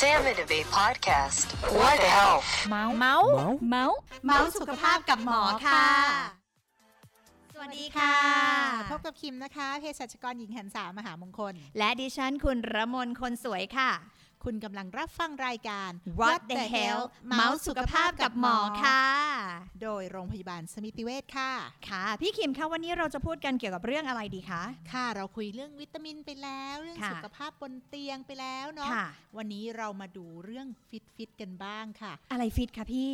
Sam Innovate Podcast. What the health? เมาส์เมาส์เมาส์เมาส์สุขภาพกับหมอค่ะ สวัสดีค่ะ พบกับคิมนะคะ เภสัชกรหญิงหันสามหามงคล และดิฉันคุณระมนคนสวยค่ะ คุณกำลังรับฟังรายการ What the hell เมาส์สุขภาพกับหมอค่ะ โดยโรงพยาบาลสมิติเวชค่ะ ค่ะ พี่คิมคะวันนี้เราจะพูดกันเกี่ยวกับเรื่องอะไรดีคะ ค่ะ เราคุยเรื่องวิตามินไปแล้ว เรื่องค่ะสุขภาพบนเตียงไปแล้วเนาะค่ะวันนี้เรามาดูเรื่องฟิตฟิตๆกันบ้างค่ะ อะไรฟิตคะพี่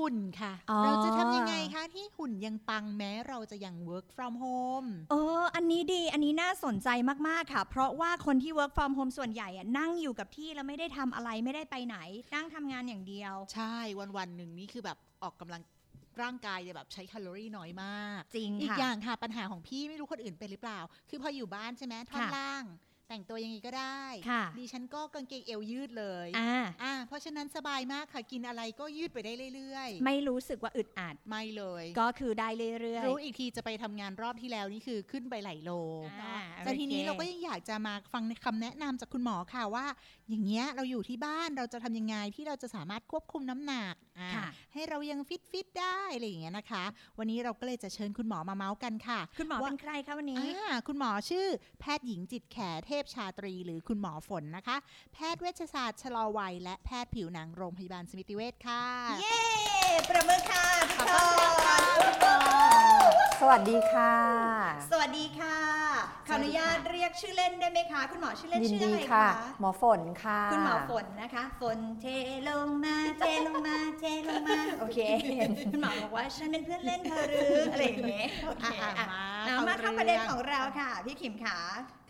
หุ่นค่ะอ๋อเราจะทำยังไงคะที่หุ่นยังปังแม้เราจะยัง work from home เออ อันนี้ดี อันนี้น่าสนใจมากๆค่ะ เพราะว่าคนที่ work from home ส่วนใหญ่อะนั่งอยู่กับที่แล้วไม่ได้ทำอะไรไม่ได้ไปไหน นั่งทำงานอย่างเดียว ใช่วันวันๆหนึ่งนี่คือแบบออกกำลังร่างกายเนี่ยแบบใช้แคลอรี่น้อยมาก จริงอีกค่ะอย่างค่ะปัญหาของพี่ไม่รู้คนอื่นเป็นหรือเปล่า คือพออยู่บ้านใช่ไหมท่อนค่ะล่าง แต่งตัวยังไงก็ได้ค่ะดิฉันก็กางเกงเอวยืดเลยอ่าอ่าเพราะฉะนั้นสบายมากค่ะกินอะไรก็ยืดไปได้เรื่อยไม่รู้สึกว่าอึดอัดๆไม่เลย ก็คือได้เรื่อยรู้อีกทีจะไปทำงานรอบที่แล้วนี่คือขึ้นไปหลายโลอ่าแต่ทีนี้โอเคเราก็ยังอยากจะมาฟังคำแนะนำจากคุณหมอค่ะว่า อย่างเงี้ยเราอยู่ที่บ้านเราจะทำยังไงที่เราจะสามารถควบคุมน้ำหนักอ่าค่ะให้เรายังฟิตฟิตๆได้อะไรอย่างเงี้ยนะคะ วันนี้เราก็เลยจะเชิญคุณหมอมาเมาส์กันค่ะ คุณหมอว่าเป็นใครคะวันนี้อ่าคุณหมอชื่อแพทย์หญิงจิตแขเทพชาตรี หรือคุณหมอฝนนะคะ แพทย์เวชศาสตร์ชะลอวัย และแพทย์ผิวหนังโรงพยาบาลสมิติเวชค่ะ เย้ประมือค่ะทุกคนสวัสดีค่ะ สวัสดีค่ะ ขออนุญาตเรียกชื่อเล่นได้ไหมคะ คุณหมอชื่อเล่นยินชื่อดีอะไรค่ะ คะ หมอฝนค่ะ คุณหมอฝนนะคะ ฝนเทลงมา เทลงมา เทลงมา โอเค คุณหมอบอกว่าฉันเป็นเพื่อนเล่นเธอหรืออะไรอย่างเงี้ยโอเคอะอะมาเอามาเข้าเข้าประเด็นเรื่องของเราค่ะ พี่ขิมขา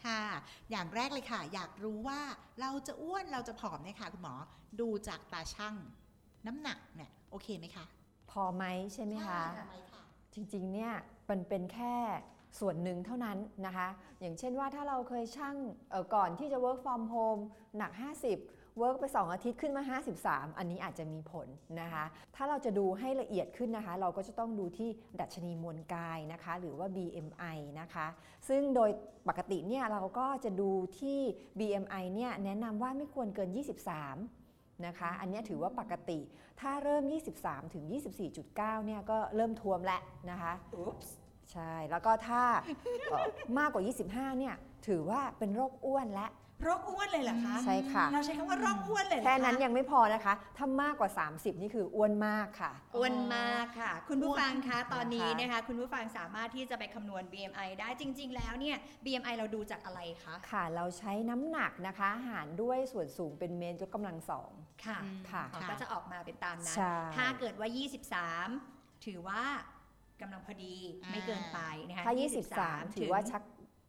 ค่ะ อย่างแรกเลยค่ะ อยากรู้ว่าเราจะอ้วนเราจะผอมเนี่ยค่ะ คุณหมอดูจากตาช่างน้ำหนักเนี่ยโอเคไหมคะพอไหมใช่ไหมคะ ใช่ไหมคะจริงๆเนี่ยมันเป็นแค่ ส่วนหนึ่งเท่านั้นนะคะ อย่างเช่นว่าถ้าเราเคยชั่งก่อนที่จะ work from home หนัก 50 work ไป 2 อาทิตย์ขึ้นมา 53 อันนี้อาจจะมีผลนะคะ ถ้าเราจะดูให้ละเอียดขึ้นนะคะ เราก็จะต้องดูที่ดัชนีมวลกายนะคะ หรือว่า BMI นะคะ ซึ่งโดยปกติเนี่ยเราก็จะดูที่ BMI เนี่ยแนะนำว่าไม่ควรเกิน 23นะคะอันนี้ถือว่าปกติ ถ้าเริ่ม 23 ถึง 24.9 เนี่ยก็เริ่มทวมแล้วนะคะ ใช่ แล้วก็ถ้าเอ่อมากกว่า 25 เนี่ย ถือว่าเป็นโรคอ้วนและ โรคอ้วนเลยเหรอคะใช่ค่ะ เราใช้คำว่าโรคอ้วนเลยเหรอแค่คะนั้นยังไม่พอนะคะ ถ้ามากกว่า 30 นี่คืออ้วนมากค่ะ อ้วนมากค่ะ คุณผู้ฟังคะตอนนี้นะคะนะคะ คุณผู้ฟังสามารถที่จะไปคำนวณ BMI ได้จริง ๆ แล้วเนี่ย BMI เราดูจากอะไรคะค่ะ เราใช้น้ำหนักนะคะ หารด้วยส่วนสูงเป็นเมนยกกำลังสอง ค่ะอืมค่ะอ๋อก็จะออกมาเป็นตามนั้น ใช่ ถ้าเกิดว่า 23 ถือว่า กำลังพอดีอ่าไม่เกินไปนะคะถ้า 23 ถือว่าชัก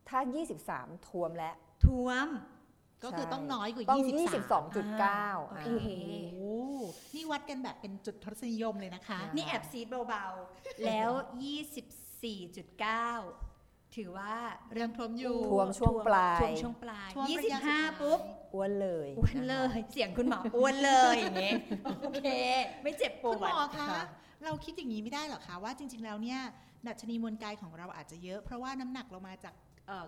ถ้า 23ทวมแล้วท่วม ก็คือต้องน้อยกว่า ต้อง23 22.9โออ่าเคโอ้โหนี่วัดกันแบบเป็นจุดทศนิยมเลยนะคะ นี่แอบซีดเบาๆ แล้ว 24.9 ถือว่าเริ่มทวมอยู่ท่วมช่วงปลายท่วมช่วงปลายช่วงระยะสุดท้าย 25 ปุ๊บอ้วนเลยอ้วนเลย เสียงคุณหมออ้วนเลยอย่างเงี้ยโอเค ไม่เจ็บปคุณหวมดอคะ เราคิดอย่างนี้ไม่ได้หรอคะว่าจริง ๆ แล้วเนี่ยดัชนีมวลกายของเราอาจจะเยอะ เพราะว่าน้ำหนักเรามาจาก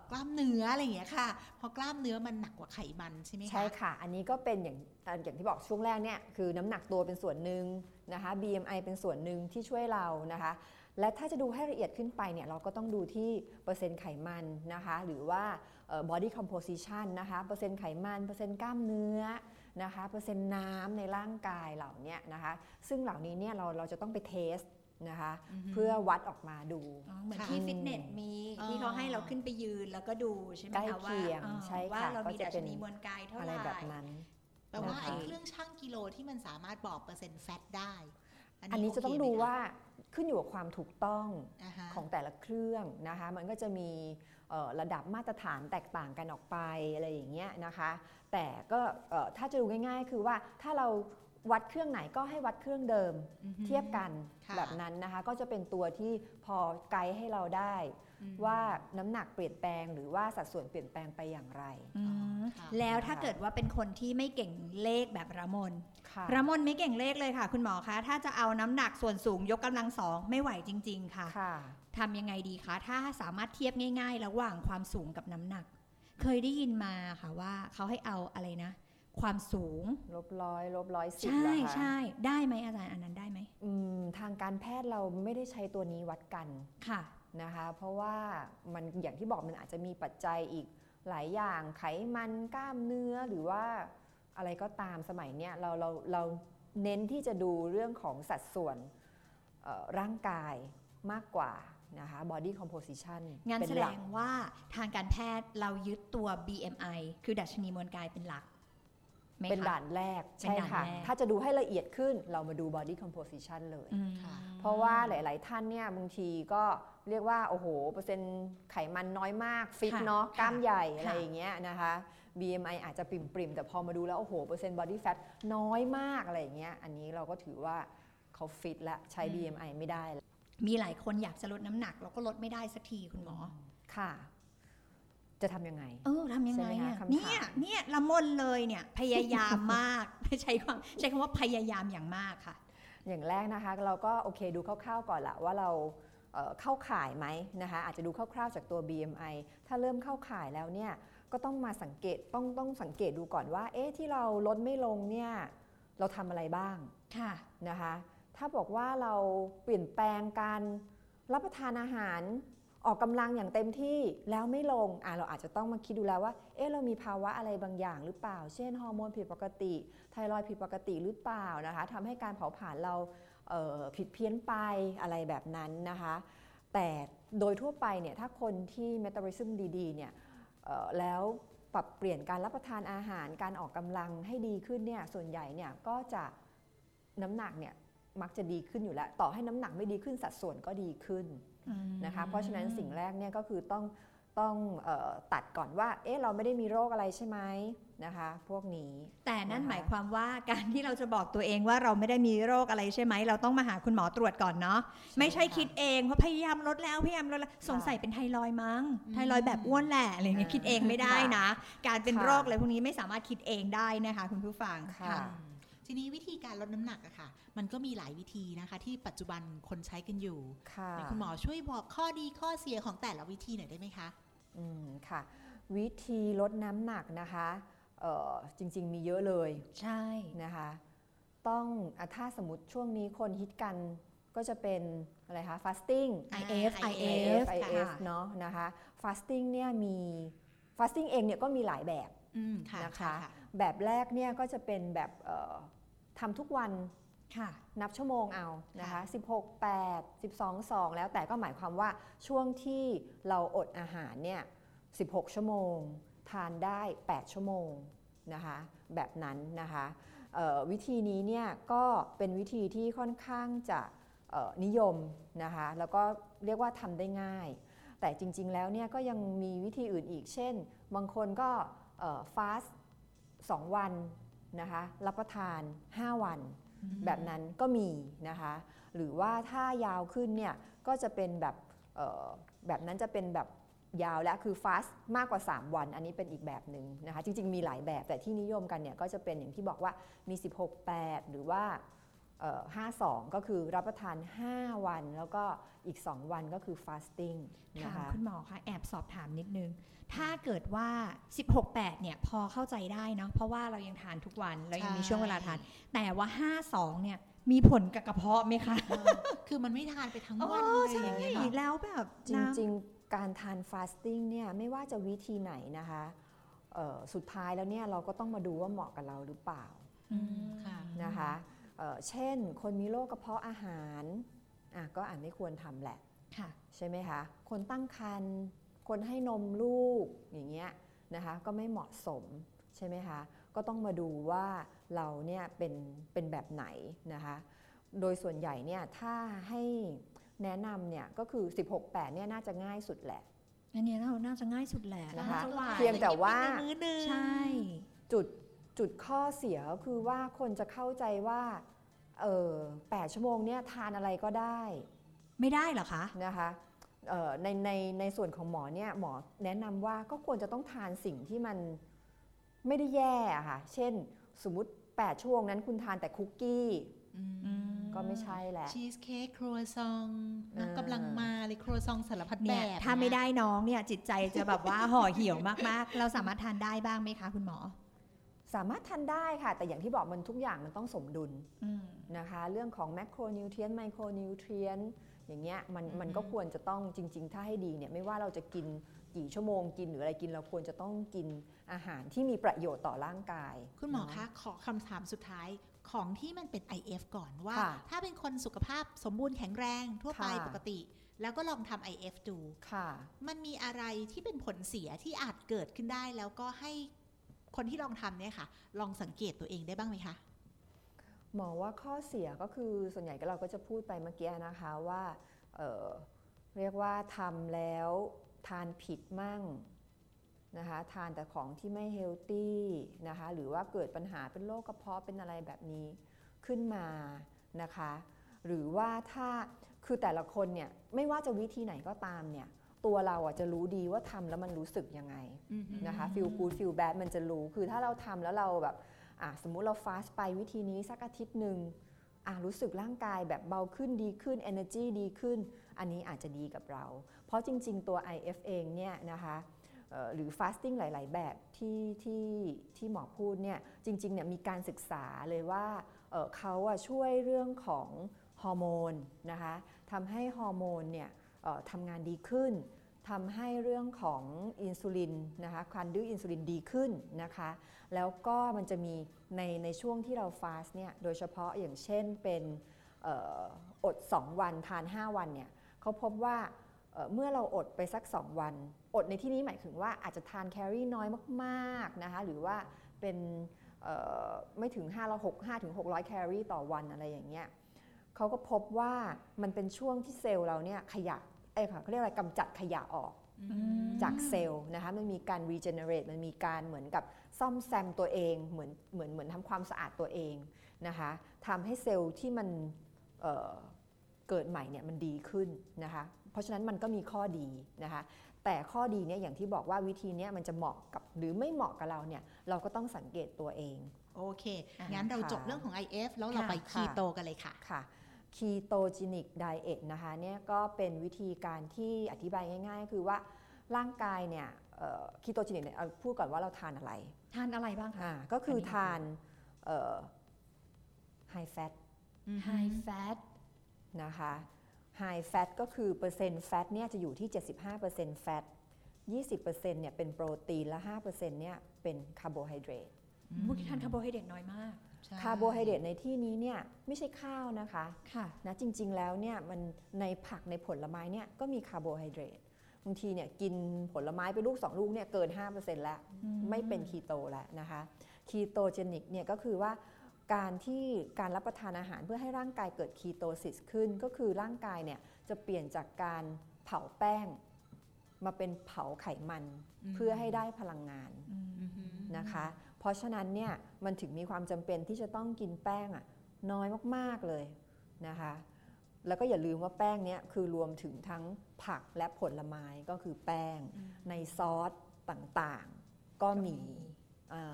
กล้ามเนื้ออะไรอย่างเงี้ยค่ะ พอกล้ามเนื้อมันหนักกว่าไขมันใช่ไหมคะ ใช่ค่ะ อันนี้ก็เป็นอย่างอย่างที่บอกช่วงแรกเนี่ยคือน้ำหนักตัวเป็นส่วนหนึ่งนะคะ BMI เป็นส่วนหนึ่งที่ช่วยเรานะคะ และถ้าจะดูให้ละเอียดขึ้นไปเนี่ยเราก็ต้องดูที่เปอร์เซ็นต์ไขมันนะคะ หรือว่า body composition นะคะ เปอร์เซ็นต์ไขมัน เปอร์เซ็นต์กล้ามเนื้อ นะคะเปอร์เซ็นต์น้ำในร่างกายเหล่าเนี้ยนะคะซึ่งเหล่านี้เนี่ยเราเราจะต้องไปเทสนะคะอือฮึเพื่อวัดออกมาดูอ๋อเหมือนค่ะที่ฟิตเนสมีอ๋อที่เขาให้เราขึ้นไปยืนแล้วก็ดูใช่ไหมใกล้คะว่าเคียงอ่าใช่ว่าค่ะเราก็มีจะดัชเป็นนีมวลกายเท่าอะไรไหร่แบบนั้นแปลว่านะคะไอ้เครื่องชั่งกิโลที่มันสามารถบอกเปอร์เซ็นต์แฟตได้ อันนี้จะต้องโเคไหมดูคะว่าขึ้นอยู่กับความถูกต้องอ่าฮะของแต่ละเครื่องนะคะ มันก็จะมีเอ่อระดับมาตรฐานแตกต่างกันออกไปอะไรอย่างเงี้ยนะคะ แต่ก็เอ่อถ้าจะดูง่าย ๆ คือว่าถ้าเราวัดเครื่องไหนก็ให้วัดเครื่องเดิมอือฮึเทียบกันค่ะแบบนั้นนะคะ ก็จะเป็นตัวที่พอไกด์ให้เราได้อืมว่าน้ำหนักเปลี่ยนแปลงหรือว่าสัดส่วนเปลี่ยนแปลงไปอย่างไรอืมค่ะแล้วถ้าเกิดว่าเป็นคนที่ไม่เก่งเลขแบบระมนค่ะระมนไม่เก่งเลขเลยค่ะ คุณหมอคะถ้าจะเอาน้ำหนักส่วนสูงยกกำลังสองไม่ไหวจริง ๆ ค่ะค่ะ ทำยังไงดีคะ ถ้าสามารถเทียบง่าย ๆ ระหว่างความสูงกับน้ำหนัก เคยได้ยินมาค่ะว่าเขาให้เอาอะไรนะ ความสูง ลบร้อยลบร้อยสิบใช่เหรอคะใช่ได้ไหมอาจารย์อันนั้นได้ไหมอืมทางการแพทย์เราไม่ได้ใช้ตัวนี้วัดกันค่ะนะคะ เพราะว่ามันอย่างที่บอกมันอาจจะมีปัจจัยอีกหลายอย่างไขมันกล้ามเนื้อหรือว่าอะไรก็ตามสมัยเนี้ยเราเราเราเน้นที่จะดูเรื่องของสัดส่วนเอ่อร่างกายมากกว่า นะคะ body composition งานเป็นแสหดลักงว่าทางการแพทย์เรายึดตัว BMI คือดัชนีมวลกายเป็นหลักไหมคะเป็นด่านแรกเป็นใช่ด่านค่ะแรกถ้าจะดูให้ละเอียดขึ้นเรามาดู body composition เลยอืมค่ะเพราะว่าหลาย ๆ ท่านเนี่ยบางทีก็เรียกว่า โอ้โห เปอร์เซ็นต์ไขมันน้อยมาก ฟิตค่ะเนาะกล้ามใหญ่ค่ะอะไรอย่างเงี้ยนะคะ BMI อาจจะปริมๆ แต่พอมาดูแล้ว โอ้โห เปอร์เซ็นต์ body fat น้อยมากอะไรอย่างเงี้ยอันนี้เราก็ถือว่าเขาฟิตและใช้ BMI ไม่ได้แล้ว มีหลายคนอยากจะลดน้ำหนักแล้วก็ลดไม่ได้สักทีคุณหมอ ค่ะ จะทำยังไง เออทำยังไงใช่ไหมอะคะคำถามเนี่ยเนี่ยละมนเลยเนี่ยพยายามมากใช้ความใช้คำว่าพยายามอย่างมากค่ะ อย่างแรกนะคะ เราก็โอเคดูคร่าวๆก่อนละว่าเราเอ่อเข้าข่ายไหมนะคะ อาจจะดูคร่าวๆจากตัว BMI ถ้าเริ่มเข้าข่ายแล้วเนี่ยก็ต้องมาสังเกตต้องต้องสังเกตดูก่อนว่า เอ๊ะที่เราลดไม่ลงเนี่ยเราทำอะไรบ้างค่ะนะคะ ถ้าบอกว่าเราเปลี่ยนแปลงการรับประทานอาหารออกกำลังอย่างเต็มที่แล้วไม่ลงอะเราอาจจะต้องมาคิดดูแล้วว่า เอ๊ะเรามีภาวะอะไรบางอย่างหรือเปล่า เช่นฮอร์โมนผิดปกติ ไทรอยด์ผิดปกติหรือเปล่านะคะทำให้การเผาผลาญเราเผิดเพี้ยนไปอะไรแบบนั้นนะคะ แต่โดยทั่วไปเนี่ยถ้าคนที่เมตาบอลิซึมดีๆเนี่ยแล้วปรับเปลี่ยนการรับประทานอาหารการออกกำลังให้ดีขึ้นเนี่ยส่วนใหญ่เนี่ยก็จะน้ำหนักเนี่ย มักจะดีขึ้นอยู่แล้ว ต่อให้น้ำหนักไม่ดีขึ้นสัดส่วนก็ดีขึ้นนะคะเพราะฉะนั้นสิ่งแรกเนี่ยก็คือต้องต้องเออตัดก่อนว่า เอ๊ะ เราไม่ได้มีโรคอะไรใช่ไหมนะคะ พวกนี้ แต่นั่นนะคะหมายความว่าการที่เราจะบอกตัวเองว่าเราไม่ได้มีโรคอะไรใช่ไหม เราต้องมาหาคุณหมอตรวจก่อนเนาะ ไม่ใช่คิดเองเพราะพยายามลดแล้วพยายามลดแล้วสงสัยเป็นไทรอยด์มั้งอืมไทรอยด์แบบอ้วนแหละอะไรอย่างเงี้ยอ่าคิดเองไม่ได้นะ การเป็นค่ะโรคอะไรพวกนี้ไม่สามารถคิดเองได้นะคะ คุณผู้ฟังค่ะ ทีนี้วิธีการลดน้ำหนักอะค่ะ มันก็มีหลายวิธีนะคะ ที่ปัจจุบันคนใช้กันอยู่ค่ะไหนคุณหมอช่วยบอกข้อดีข้อเสียของแต่ละวิธีหน่อยได้ไหมคะอืมค่ะ วิธีลดน้ำหนักนะคะเอ่อจริง ๆ มีเยอะเลยใช่นะคะ ต้องอะถ้าสมมติช่วงนี้คนฮิตกันก็จะเป็นอะไรคะ fasting IF IF IF IF ค่ะเนาะนะคะ fasting เนี่ยมี fasting เองเนี่ยก็มีหลายแบบอืมค่ะนะคะใช่ค่ะ แบบแรกเนี่ยก็จะเป็นแบบเอ่อทำทุกวันค่ะนับชั่วโมงเอานะคะค่ะ16 8 12 2 แล้วแต่ก็หมายความว่าช่วงที่เราอดอาหารเนี่ย16 ชั่วโมง ทานได้ 8 ชั่วโมงนะคะแบบนั้นนะคะเอ่อวิธีนี้เนี่ยก็เป็นวิธีที่ค่อนข้างจะเอ่อนิยมนะคะแล้วก็เรียกว่าทำได้ง่าย แต่จริงๆแล้วเนี่ยก็ยังมีวิธีอื่นอีก เช่น บางคนก็ฟาส 2 วันนะคะรับประทาน 5 วัน แบบนั้นก็มีนะคะหรือว่าถ้ายาวขึ้นเนี่ยก็จะเป็นแบบเอ่อแบบนั้นจะเป็นแบบยาวและคือฟาสมากกว่า 3 วัน อันนี้เป็นอีกแบบหนึ่งนะคะจริง ๆ มีหลายแบบแต่ที่นิยมกันเนี่ยก็จะเป็นอย่างที่บอกว่ามี 16 8 หรือว่าเอ่อ 52 ก็คือรับประทาน 5 วัน แล้วก็อีก 2 วันก็คือฟาสติ้งถานะมคะ คุณหมอคะแอบสอบถามนิดนึง ถ้าเกิดว่า 16 8 เนี่ยพอเข้าใจได้เนาะเพราะว่าเรายังทานทุกวันเรายังมีช่วงเวลาทาน แต่ว่า 52 เนี่ยมีผลกับกระเพาะไหมคะเออคือมันไม่ทานไปทั้งอ๋อวันเลยใช่อย่างเงี้ยค่ะแล้วแบบจนะริง ๆ การทานฟาสติ้งเนี่ยไม่ว่าจะวิธีไหนนะคะเอ่อสุดท้ายแล้วเนี่ยเราก็ต้องมาดูว่าเหมาะกับเราหรือเปล่าอืมค่ะนะคะ เอ่อเช่น คนมีโรคกระเพาะอาหารอะก็อาจไม่ควรทำแหละค่ะใช่ไหมคะ คนตั้งครรภ์คนให้นมลูกอย่างเงี้ยนะคะก็ไม่เหมาะสมใช่ไหมคะ ก็ต้องมาดูว่าเราเนี่ยเป็นเป็นแบบไหนนะคะ โดยส่วนใหญ่เนี่ยถ้าให้แนะนำเนี่ยก็คือ 16-8เนี่ยน่าจะง่ายสุดแหละอันเนี้ยเราน่าจะง่ายสุดแหละนะคะาจไหวเพียงแต่ว่ามื้อหนึ่งใช่จุด จุดข้อเสียก็คือว่าคนจะเข้าใจว่าเออแปดชั่วโมงเนี่ยทานอะไรก็ได้ ไม่ได้เหรอคะนะคะเอ่อในในในส่วนของหมอเนี่ยหมอแนะนำว่าก็ควรจะต้องทานสิ่งที่มันไม่ได้แย่อะค่ะ เช่นสมมุติ 8 ชั่วโมงนั้นคุณทานแต่คุกกี้อืมก็ไม่ใช่แหละชีสเค้กครัวซองอ่าน้ำกำลังมาเลยครัวซองสารพัดแบเนี่ยบถ้าไม่ได้น้องเนี่ยจิตใจจะแบบว่าห่อเหี่ยวมากๆ เราสามารถทานได้บ้างไหมคะคุณหมอ สามารถทานได้ค่ะ แต่อย่างที่บอกมันทุกอย่างมันต้องสมดุลอืมนะคะ เรื่องของแมคโครนิวเทรียนไมโครนิวเทรียนอย่างเงี้ยมันมันก็ควรจะต้องจริง ๆ ถ้าให้ดีเนี่ยไม่ว่าเราจะกินกี่ชั่วโมงกินหรืออะไรกินเราควรจะต้องกินอาหารที่มีประโยชน์ต่อร่างกาย คุณหมอเนาคะ ขอคำถามสุดท้ายของที่มันเป็น IF ก่อนว่าค่ะถ้าเป็นคนสุขภาพสมบูรณ์แข็งแรงทั่วไปค่ะปกติ แล้วก็ลองทำ IF ดูค่ะมันมีอะไรที่เป็นผลเสียที่อาจเกิดขึ้นได้แล้วก็ให้ คนที่ลองทำเนี่ยค่ะ ลองสังเกตตัวเองได้บ้างไหมคะหมอว่าข้อเสียก็คือส่วนใหญ่ก็เราก็จะพูดไปเมื่อกี้นะคะว่าเเรียกว่าทำแล้วทานผิดมั่งนะคะทานแต่ของที่ไม่เฮลตี้นะคะหรือว่าเกิดปัญหาเป็นโรคกระเพาะเป็นอะไรแบบนี้ขึ้นมานะคะ หรือว่าถ้าคือแต่ละคนเนี่ยไม่ว่าจะวิธีไหนก็ตามเนี่ย ตัวเราอะจะรู้ดีว่าทำแล้วมันรู้สึกยังไงนะคะ feel good feel bad มันจะรู้ คือถ้าเราทำแล้วเราแบบอะสมมุติเราฟาสไปวิธีนี้สักอาทิตย์หนึ่งอะรู้สึกร่างกายแบบเบาขึ้นดีขึ้น energy ดีขึ้น อันนี้อาจจะดีกับเรา เพราะจริง ๆ ตัว IF เองเนี่ยนะคะเอ่อหรือ fasting หลาย ๆ แบบที่ที่ที่หมอพูดเนี่ยจริง ๆ เนี่ยมีการศึกษาเลยว่าเอ่อเขาอะช่วยเรื่องของฮอร์โมนนะคะทำให้ฮอร์โมนเนี่ยเอ่อ ทำงานดีขึ้นทำให้เรื่องของอินซูลินนะคะการดื้ออินซูลินดีขึ้นนะคะ แล้วก็มันจะมีในในช่วงที่เรา fast เนี่ยโดยเฉพาะอย่างเช่นเป็นอออด2 วันทาน 5 วันเนี่ยเขาพบว่าเเมื่อเราอดไปสัก 2 วัน อดในที่นี้หมายถึงว่าอาจจะทานแคลอรี่น้อยมากๆนะคะหรือว่าเป็นไม่ถึง5เรา6 5ถึง600 แคลอรี่ต่อวันอะไรอย่างเงี้ยเขาก็พบว่ามันเป็นช่วงที่เซลล์เราเนี่ยขยะ เอ้ยค่ะเขาเรียกอะไรกำจัดขยะออกมจากเซลล์นะคะมันมีการ regenerate มันมีการเหมือนกับซ่อมแซมตัวเองเหมือนเหมือนเหมือนทำความสะอาดตัวเองนะคะทำให้เซลล์ที่มันเอ่อเกิดใหม่เนี่ยมันดีขึ้นนะคะเพราะฉะนั้นมันก็มีข้อดีนะคะแต่ข้อดีเนี่ยอย่างที่บอกว่าวิธีเนี้ยมันจะเหมาะกับหรือไม่เหมาะกับเราเนี่ยเราก็ต้องสังเกตตัวเอง โอเคอะงั้นเราค่ะจบเรื่องของ IF แล้วเราค่ะไปค่ะคีโตกันเลยค่ะค่ะ ketogenic diet นะคะเนี่ยก็เป็นวิธีการที่อธิบายง่าย ๆ คือว่าร่างกายเนี่ยเอ่อ ketogenic เนี่ยเอาพูดก่อนว่าเราทานอะไร ทานอะไรบ้างคะอ่าก็คืออันนี้ทานเอ่อ high fat high fat นะคะ high fat ก็คือเปอร์เซ็นต์ fat เนี่ยจะอยู่ที่ 75% fat 20%เนี่ยเป็นโปรตีนและ5%เนี่ยเป็นคาร์โบไฮเดรตมุกทานคาร์โบไฮเดรตน้อยมากใช่ คาร์โบไฮเดรตในที่นี้เนี่ยไม่ใช่ข้าวนะคะค่ะนะจริงๆแล้วเนี่ยมันในผักในผลไม้เนี่ยก็มีคาร์โบไฮเดรตบางทีเนี่ยกินผลไม้ไปลูก 2 ลูกเนี่ยเกิน 5%แล้วอืมไม่เป็นคีโตแล้วนะคะ ketogenic เนี่ยก็คือว่าการที่การรับประทานอาหารเพื่อให้ร่างกายเกิด ketosis ขึ้น ก็คือร่างกายเนี่ยจะเปลี่ยนจากการเผาแป้ง มาเป็นเผาไขมัน เพื่อให้ได้พลังงานอืมอือหือนะคะ เพราะฉะนั้นเนี่ยมันถึงมีความจำเป็นที่จะต้องกินแป้งอะน้อยมากๆเลยนะคะแล้วก็อย่าลืมว่าแป้งเนี้ยคือรวมถึงทั้งผักและผลไม้ก็คือแป้งในซอสต่างๆ ก็มี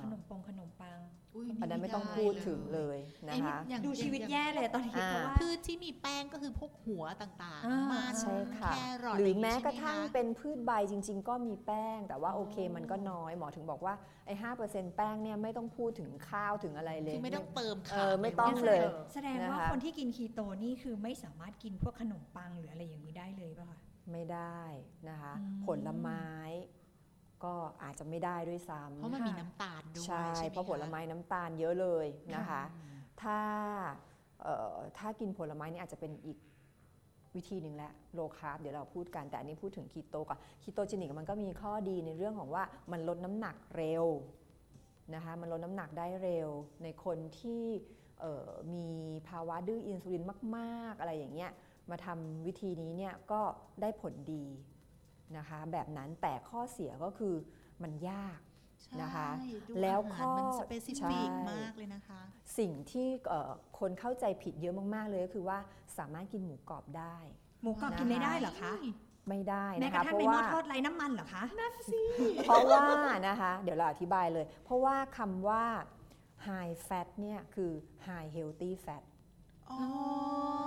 ขนมปงขนมปังอุ๊ยอันนั้นไม่ต้องพูดถึงเลยนะคะอย่างดูชีวิตแย่เลยตอนนี้อ่าเพราะว่าพืชที่มีแป้งก็คือพวกหัวต่างอ่าๆมันใช่ค่ะแครอทหรืออะไย่าแม้ใช่ไหกระทั่งคเป็นพืชใบจริง ๆ ก็มีแป้ง แต่ว่าโอเคมันก็น้อยหมอถึงบอกว่าไอ้ห้าเปอร์เซ็นต์แป้งเนี่ยไม่ต้องพูดถึงข้าวถึงอะไรเลยคือไม่ต้องเติมเอค่ะอไม่ต้องงั้นเลย แสดงว่านะคะคนที่กินคีโตนี่คือไม่สามารถกินพวกขนมปังหรืออะไรอย่างนี้ได้เลยป่ะคะไม่ได้นะคะอืมผลไม้ ก็อาจจะไม่ได้ด้วยซ้ำเพราะมันมีน้ำตาลด้วยใช่ใช่ไหมเพราะผลไม้คน้ำตาลเยอะเลยนะคะอืมถ้าเอ่อถ้ากินผลไม้นี่อาจจะเป็นอีกวิธีหนึ่งแหละโลคาร์บเดี๋ยวเราพูดกัน แต่อันนี้พูดถึงคีโตก่อนคีโตเจนิกมันก็มีข้อดีในเรื่องของว่ามันลดน้ำหนักเร็วนะคะมันลดน้ำหนักได้เร็ว ในคนที่เอ่อมีภาวะดื้ออินซูลินมาก ๆ อะไรอย่างเงี้ยมาทำวิธีนี้เนี่ยก็ได้ผลดี นะคะแบบนั้นแต่ข้อเสียก็คือมันยากใช่นะคะดูแล้วอาหารข้อมันสเปซิใช่ฟิกมากเลยนะคะ สิ่งที่เอ่อคนเข้าใจผิดเยอะมาก ๆ เลยก็คือว่าสามารถกินหมูกรอบได้ หมูกรอบกินไม่ได้เหรอคะไม่ได้แม้นะกระคะทั่เพงในราะหม้อว่าทอดไร้น้ำมันเหรอคะเพราะว่านะคะเดี๋ยวเราอธิบายเลย เพราะว่าคำว่า high fat เนี่ยคือ high healthy fat อ๋อ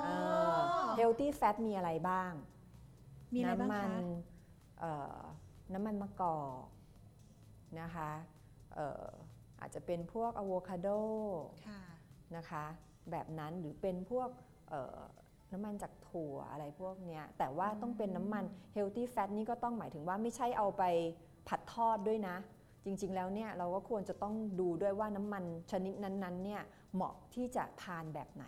เออ healthy fat มีอะไรบ้าง มีอะไรบ้างน้ำมัคะเอ่อ น้ำมันมะกอกนะคะเอ่ออาจจะเป็นพวกอะโวคาโดค่ะนะคะแบบนั้นหรือเป็นพวกเอ่อน้ำมันจากถั่วอะไรพวกเนี้ยแต่ว่าต้องเป็นน้ำมัน healthy fat นี่ก็ต้องหมายถึงว่าไม่ใช่เอาไปผัดทอดด้วยนะ จริง ๆ แล้วเนี่ยเราก็ควรจะต้องดูด้วยว่าน้ำมันชนิดนั้นๆเนี่ยเหมาะที่จะทานแบบไหน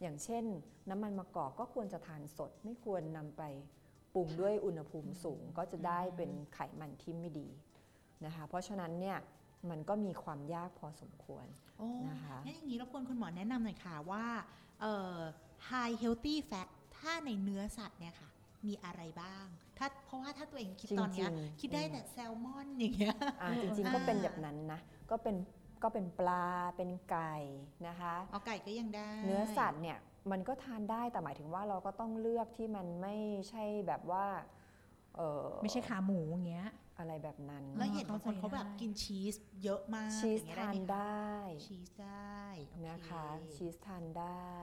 อย่างเช่น น้ำมันมะกอกก็ควรจะทานสดไม่ควรนำไป ปรุงด้วยอุณหภูมิสูงก็จะได้เป็นไขมันที่ไม่ดีนะคะ เพราะฉะนั้นเนี่ยมันก็มีความยากพอสมควรโอ้นะคะงั้นอย่างนี้รบกวนคุณหมอแนะนำหน่อยค่ะว่าเอ่อ high healthy fat ถ้าในเนื้อสัตว์เนี่ยค่ะมีอะไรบ้าง ถ้าเพราะว่าถ้าตัวเองคิดตอนเนี้ยจริงๆคิดได้อืมแต่แซลมอนอย่างเงี้ยอ่าจริงๆก็เป็นแบบนั้นนะ ก็เป็นก็เป็นปลาเป็นไก่นะคะเอาไก่ก็ยังได้ เนื้อสัตว์เนี่ย มันก็ทานได้แต่หมายถึงว่าเราก็ต้องเลือกที่มันไม่ใช่แบบว่าเออไม่ใช่ขาหมูอย่างเงี้ย อะไรแบบนั้น แล้วเห็นบางคนเข้าใจเขาแบบได้กินชีสเยอะมากชีสอย่งเงี้ยทานหมคะได้ชีสได้โอเนะคะชีสทานได้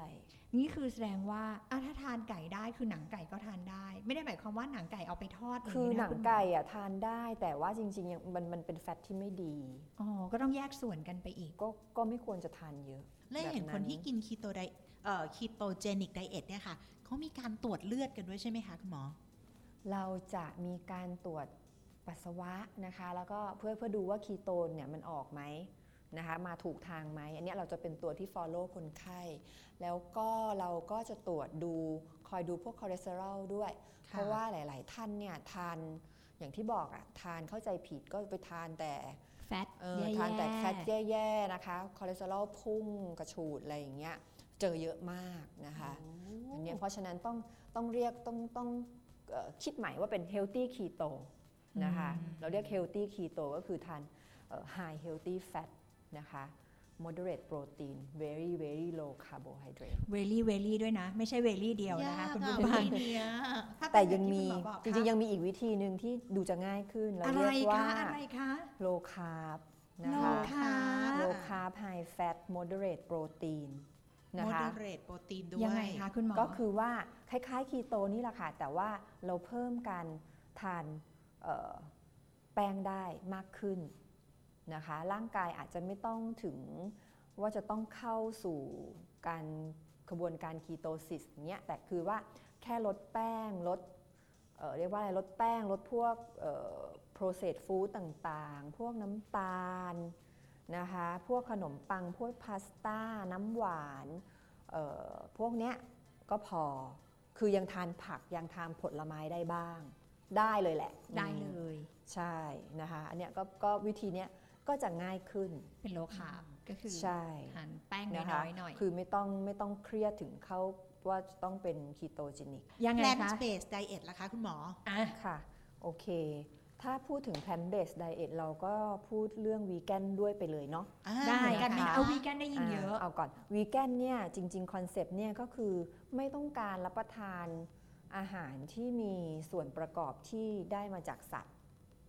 นี่คือแสดงว่าอะถ้าทานไก่ได้คือหนังไก่ก็ทานได้ ไม่ได้หมายความว่าหนังไก่เอาไปทอด คือหนังย่าะไก่อะทานได้แต่ว่าจริงๆยังมันมันเป็นแฟตที่ไม่ดีอ๋อก็ต้องแยกส่วนกันไปอีกก็ก็ไม่ควรจะทานเยอะ แล้วเห็นแบบคนที่กินคีโตไดเอ่อ ketogenic diet เนี่ยค่ะเขามีการตรวจเลือดกันด้วยใช่ไหมคะคุณหมอ เราจะมีการตรวจปัสสาวะนะคะ แล้วก็เพื่อเพื่อดูว่าคีโตนเนี่ยมันออกไหมนะคะมาถูกทางไหมอันเนี้ยเราจะเป็นตัวที่ follow คนไข้ แล้วก็เราก็จะตรวจดูคอยดูพวกคอเลสเตอรอลด้วยค่ะเพราะว่าหลาย ๆ ท่านเนี่ยทานอย่างที่บอกอะทานเข้าใจผิดก็ไปทานแต่ fat เออแย่ๆทานแต่ fat แย่ ๆ นะคะคอเลสเตอรอลพุ่งกระฉูดอะไรอย่างเงี้ย เจอเยอะมากนะคะอันเนี้ยเพราะฉะนั้นต้องต้องเรียกต้องต้องเอ่อคิดใหม่ว่าเป็น healthy keto นะคะอืมเราเรียก healthy keto ก็คือทานเอ่อ high healthy fat นะคะ moderate protein very very low carbohydrate เวลี่เวลี่ด้วยนะ ไม่ใช่ very เดียวนะคะยากคุณอะผู้ฟังวิธีเนี้ยแต่ยังมีถ้าเป็นแบบจที่คุณหมอบอกริงๆ ยังมีอีกวิธีหนึ่งที่ดูจะง่ายขึ้นเราอะไรเรียกว่าคะอะไรคะ low carb นะ low คะ carb low carb high fat moderate protein โม นะคะเดเรตโปรตีนด้วยยังไงคะคุณหมอ ก็คือว่าคล้ายๆคีโตนี่แหละค่ะ แต่ว่าเราเพิ่มการทานเอ่อแป้งได้มากขึ้นนะคะ ร่างกายอาจจะไม่ต้องถึงว่าจะต้องเข้าสู่การกระบวนการคีโตซิสเนี้ยแต่คือว่าแค่ลดแป้งลดเอ่อเรียกว่าอะไรลดแป้งลดพวกเอ่อ processed food ต่างๆ พวกน้ำตาล นะคะ พวกขนมปัง พวกพาสต้า น้ำหวานเอ่อพวกเนี้ยก็พอ คือยังทานผักยังทานผลไม้ได้บ้าง ได้เลยแหละ ได้อืมเลย ใช่นะคะ อันเนี้ยก็ก็วิธีเนี้ยก็จะง่ายขึ้น เป็น low carb ก็คือใช่ทานแป้งนะคะน้อยๆหน่อย คือไม่ต้องไม่ต้องเครียดถึงขั้นว่าจะต้องเป็นคีโตเจนิกยังไงแ l นคะเบส diet ล่ะคะคุณหมออะค่ะ โอเค ถ้าพูดถึง plant based diet เราก็พูดเรื่องวีแกนด้วยไปเลยเนาะอ่าได้เหมือนกันไหมค่ะคะเอาวีแกนได้ยินเยอะเอาก่อนวีแกนเนี่ยจริงๆ concept เนี่ยก็คือไม่ต้องการรับประทานอาหารที่มีส่วนประกอบที่ได้มาจากสัตว์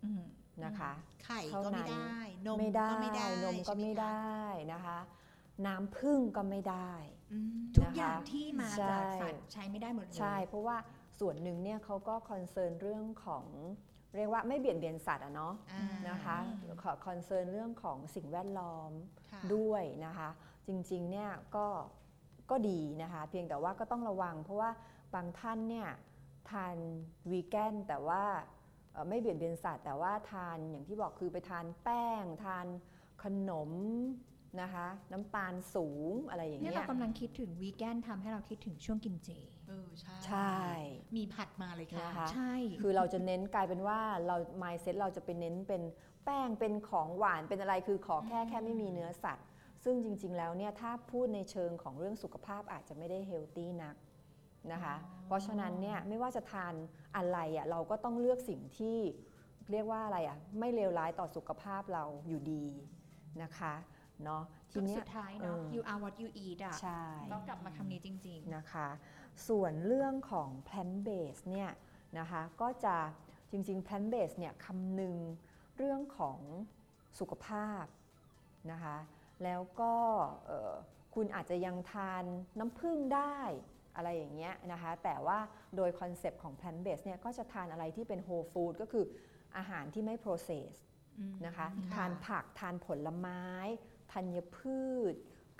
อืมนะคะ ไข่เท่าก็ไม่นั้นได้นมไม่ได้ก็ไม่ได้ นมก็ใช่หไม่คะได้นะคะ น้ำผึ้งก็ไม่ได้อืมทุกนะคะอย่างที่มาใช่จากสัตว์ใช้ไม่ได้หมดเลย ใช่ เพราะว่าส่วนหนึ่งเนี่ยเขาก็คอนเซิร์นเรื่องของ เรียกว่าไม่เบียดเบียนสัตว์อะเนาะอ่านะคะขอคอนเซิร์นเรื่องของสิ่งแวดล้อมค่ะด้วยนะคะ จริงๆเนี่ยก็ก็ดีนะคะ เพียงแต่ว่าก็ต้องระวัง เพราะว่าบางท่านเนี่ยทานวีแกนแต่ว่าเอ่อไม่เบียดเบียนสัตว์ แต่ว่าทานอย่างที่บอกคือไปทานแป้ง ทานขนมนะคะ น้ำตาลสูงอะไรอย่างเนี่ยเงี้เรายกำลังคิดถึงวีแกนทำให้เราคิดถึงช่วงกินเจ เออใช่ใช่ มีผัดมาเลยค่ะนะคะ ใช่ คือเราจะเน้นกลายเป็นว่าเรา mindset เราจะไปเน้นเป็นแป้งเป็นของหวานเป็นอะไรคือขอแค่แค่ไม่มีเนื้อสัตว์ ซึ่งจริง ๆ แล้วเนี่ยถ้าพูดในเชิงของเรื่องสุขภาพอาจจะไม่ได้เฮลตี้นักนะคะ เพราะฉะนั้นเนี่ยไม่ว่าจะทานอะไรอะเราก็ต้องเลือกสิ่งที่เรียกว่าอะไรอะไม่เลวร้ายต่อสุขภาพเราอยู่ดีนะคะเนาะทีก็เนี้ย สุดท้ายเนาะ เออ you are what you eat อะใช่ ต้องกลับมาคำนี้จริงนะคะ ส่วนเรื่องของ plant based เนี่ยนะคะก็จะจริงๆ plant based เนี่ยคำนึงเรื่องของสุขภาพนะคะแล้วก็เอ่อคุณอาจจะยังทานน้ำผึ้งได้อะไรอย่างเงี้ยนะคะแต่ว่าโดย concept ของ plant based เนี่ยก็จะทานอะไรที่เป็น whole food ก็คืออาหารที่ไม่ process อืมนะคะค่ะทานผักทานผลไม้ธัญพืช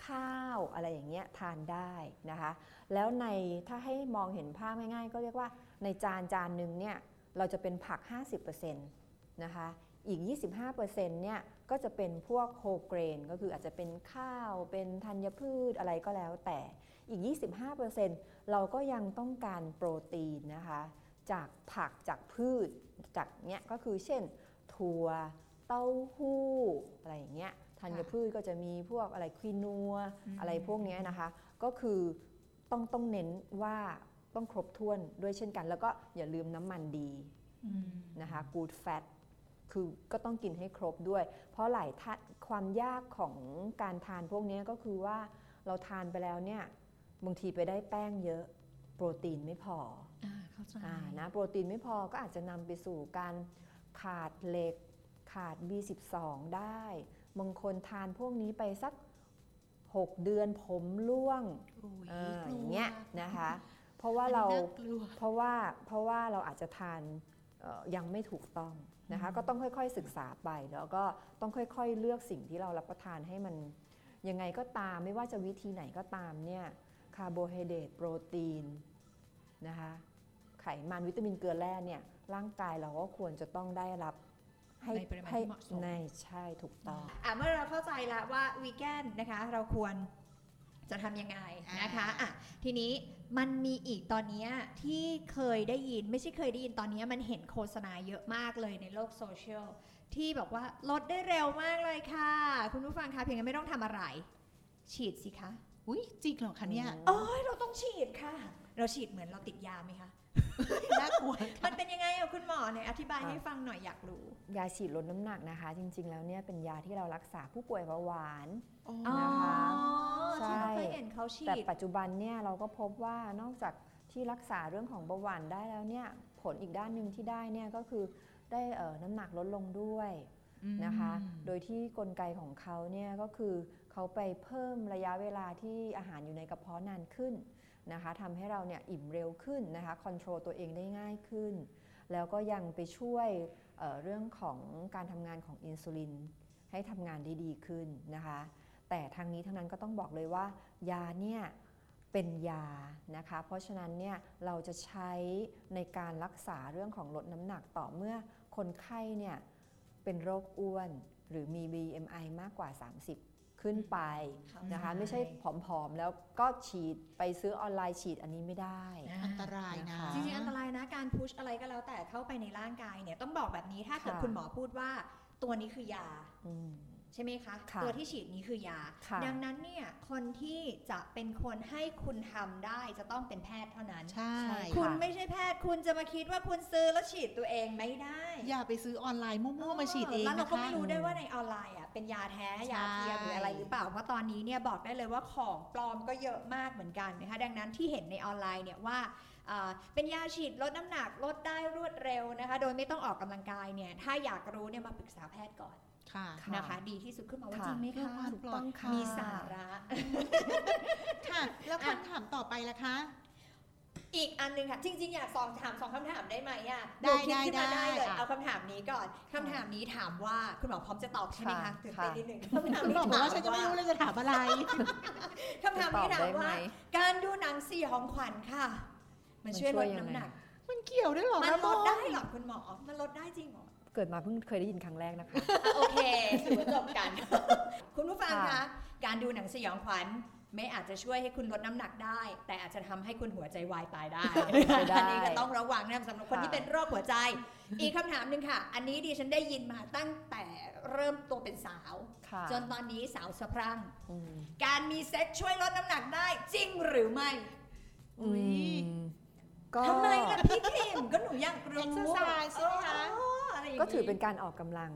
ข้าวอะไรอย่างเงี้ยทานได้นะคะ แล้วในถ้าให้มองเห็นภาพง่าย ๆ ก็เรียกว่าในจานจานหนึ่งเนี่ยเราจะเป็นผัก 50%นะคะ อีก 25%เนี่ยก็จะเป็นพวกโฮเกรน ก็คืออาจจะเป็นข้าวเป็นธัญพืชอะไรก็แล้วแต่ อีก 25%เราก็ยังต้องการโปรตีนนะคะ จากผักจากพืชจากเนี้ยก็คือเช่น ถั่วเต้าหู้อะไรอย่างเงี้ย ธัญพืชก็จะมีพวกอะไรควินัวอืมอะไรพวกเนี้ยนะคะ ก็คือต้องต้องเน้นว่าต้องครบถ้วนด้วยเช่นกัน แล้วก็อย่าลืมน้ำมันดีอืมนะคะ good fat คือก็ต้องกินให้ครบด้วย เพราะหลายท่านความยากของการทานพวกเนี้ยก็คือว่าเราทานไปแล้วเนี่ยบางทีไปได้แป้งเยอะโปรตีนไม่พออ่าเข้าใจอ่านะโปรตีนไม่พอก็อาจจะนำไปสู่การขาดเหล็กขาด B12 ได้ บางคนทานพวกนี้ไปสัก 6 เดือนผมร่วงโอ้ยเออกลัวอย่างเงี้ยนะคะ เพราะว่าเราอันนี้น่กลัวเพราะว่าเพราะว่าเราอาจจะทานเอ่อยังไม่ถูกต้องนะคะอืมก็ต้องค่อย ๆศึกษาไปแล้วก็ต้องค่อยๆ เลือกสิ่งที่เรารับประทานให้มันยังไงก็ตามไม่ว่าจะวิธีไหนก็ตามเนี่ยคาร์โบไฮเดรตโปรตีนนะคะไขมันวิตามินเกลือแร่เนี่ยร่างกายเราก็ควรจะต้องได้รับ ให้ในปริมาณให้ที่เหมาะสมในใช่ถูกต้องอะเมื่อเราเข้าใจแล้วว่าวีแกนนะคะเราควรจะทำยังไงนะคะอ่าอะทีนี้มันมีอีกตอนเนี้ยที่เคยได้ยินไม่ใช่เคยได้ยินตอนเนี้ยมันเห็นโฆษณาเยอะมากเลยในโลกโซเชียลที่บอกว่าลดได้เร็วมากเลยค่ะ คุณผู้ฟังคะเพียงแค่ไม่ต้องทำอะไร ฉีดสิคะอุ้ยจริงเหรอคะเนี่ยโอ้ยเราต้องฉีดค่ะ เราฉีดเหมือนเราติดยาไหมคะน่ากลัวมันเป็นยังไงอะคุณหมอเนี่ยอธิบายอะให้ฟังหน่อยอยากรู้ ยาฉีดลดน้ำหนักนะคะ จริง ๆ แล้วเนี่ยเป็นยาที่เรารักษาผู้ป่วยเบาหวานอ๋ออ๋อนะคะที่เราใช่เคยเห็นเขาฉีแต่ด ปัจจุบันเนี่ยเราก็พบว่านอกจากที่รักษาเรื่องของเบาหวานได้แล้วเนี่ยผลอีกด้านหนึ่งที่ได้เนี่ยก็คือได้เอ่อน้ำหนักลดลงด้วยนะคะอืมโดยที่กลไกของเขาเนี่ยก็คือเขาไปเพิ่มระยะเวลาที่อาหารอยู่ในกระเพาะนานขึ้นนะคะทำให้เราเนี่ยอิ่มเร็วขึ้นนะคะคอนโทรลตัวเองได้ง่ายขึ้น แล้วก็ยังไปช่วย เเรื่องของการทำงานของอินซูลินให้ทำงานได้ดีขึ้นนะคะ แต่ทางนี้ทั้งนั้นก็ต้องบอกเลยว่ายาเนี่ยเป็นยานะคะ เพราะฉะนั้นเนี่ยเราจะใช้ในการรักษาเรื่องของลดน้ำหนักต่อเมื่อคนไข้เนี่ยเป็นโรคอ้วน หรือมี BMI มากกว่า 30 ขึ้นไปนะคะไม่ใช่ผอมๆ แล้วก็ฉีดไปซื้อออนไลน์ฉีดอันนี้ไม่ได้ อันตรายนะนะคะจริงๆ อันตรายนะ การพุชอะไรก็แล้วแต่เข้าไปในร่างกายเนี่ยต้องบอกแบบนี้ถ้าเกิดค่ะคุณหมอพูดว่าตัวนี้คือยาอืม ใช่ไหมคะค่ะตัวที่ฉีดนี้คือยาค่ะดังนั้นเนี่ยคนที่จะเป็นคนให้คุณทำได้จะต้องเป็นแพทย์เท่านั้น ใช่ใช่คุณค่ะไม่ใช่แพทย์คุณจะมาคิดว่าคุณซื้อแล้วฉีดตัวเองไม่ได้ อย่าไปซื้อออนไลน์มั่วๆมาฉีดเองแล้วเรานะก็คะไม่รู้ได้วยว่าในออนไลน์อะเป็นยาแท้ยาเทียมหรืออะไรหรือเปล่าเพราะตอนนี้เนี่ยบอกได้เลยว่าของปลอมก็เยอะมากเหมือนกันนะคะดังนั้นที่เห็นในออนไลน์เนี่ยว่าอ่าเป็นยาฉีดลดน้ำหนักลดได้รวดเร็วนะคะ โดยไม่ต้องออกกำลังกายเนี่ยถ้าอยากรู้เนี่ยมาปรึกษาแพทย์ก่อนค่ะค่ะ นะคะ ดีที่สุดขึ้นมาว่าค่ะจริงไหมเพื่อคะความถูกต้องค่ะมีสาระค่ะ แล้วคำถามต่อไปล่ะคะอีกอันหนึงค่ะ จริง ๆ อยากสองถามสองคำถามได้ไหมอะได้หนูคิขึ้นมาได้ได้เลยอะเอาคำถามนี้ก่อนคำถามนี้ถามว่าคุณหมอพร้อมจะตอบใช่ไหมคะค่ะตื่นเต้นค่ะนิดหนึ่งคำถามคุณนี้บอกถามว่าฉันจะไม่รู้เลยจะถามอะไรคำถามตอนี้บถาได้มไหมว่า การดูหนังสยองขวัญค่ะ มันช่วยลดน้ำหนัก มันเกี่ยวด้วยเหรอมันคะลดหอได้เหรอคุณหมอมันลดได้จริงเหรอ เกิดมาเพิ่งเคยได้ยินครั้งแรกนะคะอะโอเคถือว่าจบกัน คุณผู้ฟังคะค่ะการดูหนังสยองขวัญไม่อาจจะช่วยให้คุณลดน้ำหนักได้ แต่อาจจะทำให้คุณหัวใจวายตายได้ไม่ได้ อันนี้ก็ต้องระวังนะสำหรับคนค่ะที่เป็นโรคหัวใจ อีกคำถามหนึ่งค่ะ อันนี้ดิฉันได้ยินมาตั้งแต่เริ่มตัวเป็นสาวค่ะจนตอนนี้สาวสะพรั่งอืมการมีเซ็กช่วยลดน้ำหนักได้จริงหรือไม่อุ๊ยอืมก็ทำไมล่ะพี่คิมก็หนูอยากรู้ Exercise ใช่ไหมคะ อ๋ออะไรย่างงี้ก็ถือเป็นการออกกำลัง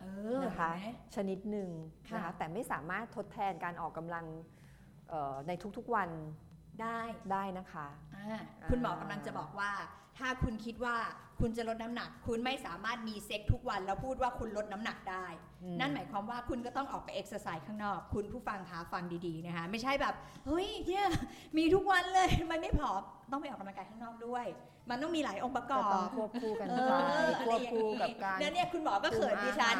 เออนะคะเห็นไหมชนิดหนึ่งค่ะนะคะแต่ไม่สามารถทดแทนการออกกำลังเอ่อในทุกๆวันได้ได้นะคะอ่าคุณหมอกำลังจะบอกว่า ถ้าคุณคิดว่าคุณจะลดน้ำหนัก คุณไม่สามารถมีเซ็กทุกวันแล้วพูดว่าคุณลดน้ำหนักได้อืมนั่นหมายความว่าคุณก็ต้องออกไปเอ็กซ์ไซส์ข้างนอก คุณผู้ฟังคะฟังดีๆนะคะไม่ใช่แบบเฮ้ยเนี่ยมีทุกวันเลยมันไม่พอต้องไปออกกำลังกายข้างนอกด้วย มันต้องมีหลายองค์ประกก็อบต้องควบคู่กันเอไปอควบคู่กับการแล้วเนี่ยคุณหมอก็เขินดิฉัน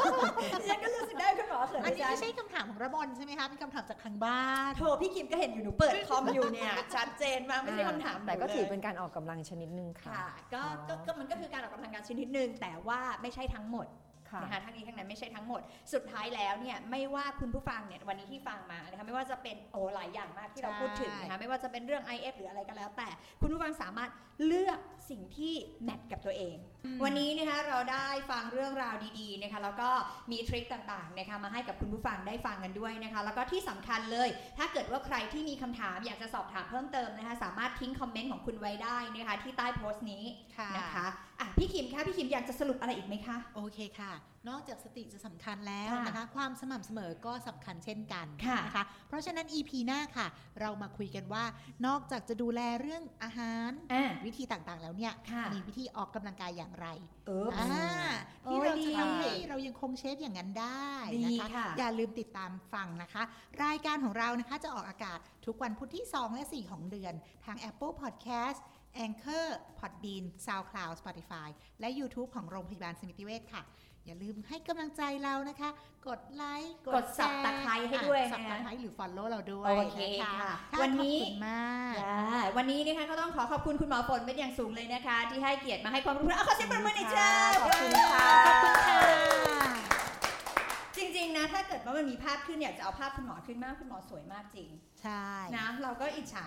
คุมอาหารดิฉันก็รู้สึกได้คุณหมอเขินอันดินี้ฉันไม่ใช่คำถามของระบนใช่ไหมคะเป็นคำถามจากทางบ้านโทรพี่คิมก็เห็นอยู่หนูเปิดคอมอยู่เนี่ยชัดเจนมากไม่ใช่คำถามหนูแต่ก็ถือลยเป็นการออกกำลังชนิดหนึ่งค่ะ ค่ะก็อ๋อก็ก็มันก็คือการออกกำลังกายชนิดหนึ่งแต่ว่าไม่ใช่ทั้งหมดค่ะ นะคะทั้งนี้ทั้งนั้นไม่ใช่ทั้งหมด สุดท้ายแล้วเนี่ยไม่ว่าคุณผู้ฟังเนี่ยวันนี้ที่ฟังมานะคะไม่ว่าจะเป็นโอ้หลายอย่างมากที่เราใช่พูดถึงนะคะไม่ว่าจะเป็นเรื่อง IF หรืออะไรก็แล้ว แต่คุณผู้ฟังสามารถเลือกสิ่งที่แมทกับตัวเอง วันนี้นะคะเราได้ฟังเรื่องราวดีๆนะคะแล้วก็มีทริคต่างๆนะคะมาให้กับคุณผู้ฟังได้ฟังกันด้วยนะคะแล้วก็ที่สำคัญเลย ถ้าเกิดว่าใครที่มีคำถามอยากจะสอบถามเพิ่มเติมนะคะสามารถทิ้งคอมเมนต์ของคุณไว้ได้นะคะที่ใต้โพสต์นี้ค่ะนะคะอะพี่คิมคะพี่คิมอยากจะสรุปอะไรอีกไหมคะ โอเคค่ะ นอกจากสติจะสำคัญแล้วค่ะนะคะ ความสม่ำเสมอก็สำคัญเช่นกันค่ะนะคะ เพราะฉะนั้น EP หน้าค่ะ เรามาคุยกันว่า นอกจากจะดูแลเรื่องอาหารอะวิธีต่างๆแล้วเนี่ยค่ะมีวิธีออกกำลังกายอย่างไรเอออ่าโอ้ที่ยเราดีจะทำให้เรายังคง shape อย่างนั้นได้ดีนะคะค่ะอย่าลืมติดตามฟังนะคะ รายการของเรานะคะจะออกอากาศทุกวันพุธที่ 2 และ 4 ของเดือน ทาง Apple Podcast Anchor Podbean SoundCloud Spotify และ YouTube ของโรงพยาบาลสมิติเวชค่ะ อย่าลืมให้กำลังใจเรานะคะ กดไลค์กดแชร์ Subscribe ให้ด้วยสับตะนะไคร้หรือ Follow เราด้วยโอเคนะค่ะค่ะ วันนี้ขอบคุณมากได้วันนี้นะคะก็ต้องขอขอบคุณคุณหมอฝนเป็นอย่างสูงเลยนะคะ ที่ให้เกียรติมาให้ความรู้เอาขอเสียงปรบมือหน่อยจ้าขอบคุณค่ะขอบคุณค่ะจริงๆนะถ้าเกิดว่ามันมีภาพขึ้นอยากจะเอาภาพคุณหมอขึ้นมากคุณหมอสวยมากจริง ใช่นะเราก็อิจฉา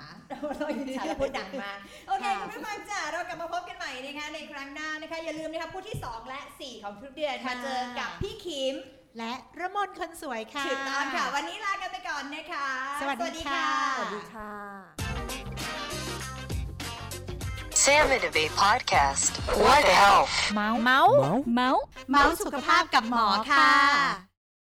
เราอิจฉาเราพูดดังมากโอเคค่ะคุณผู้ฟังจ้าเรากลับมาพบกันใหม่นะคะในครั้งหน้านะคะอย่าลืมนะคะผู้ที่ 2 และ 4 ของทุกเดือนมาเจอกับพี่คิม และระมนคนสวยค่ะถูกต้องค่ะ วันนี้ลากันไปก่อนนะคะ สวัสดีค่ะสวัสดีค่ะ Sam and Abe podcast. What the health? เมาส์เมาส์เมาส์เมาส์สุขภาพกับหมอค่ะ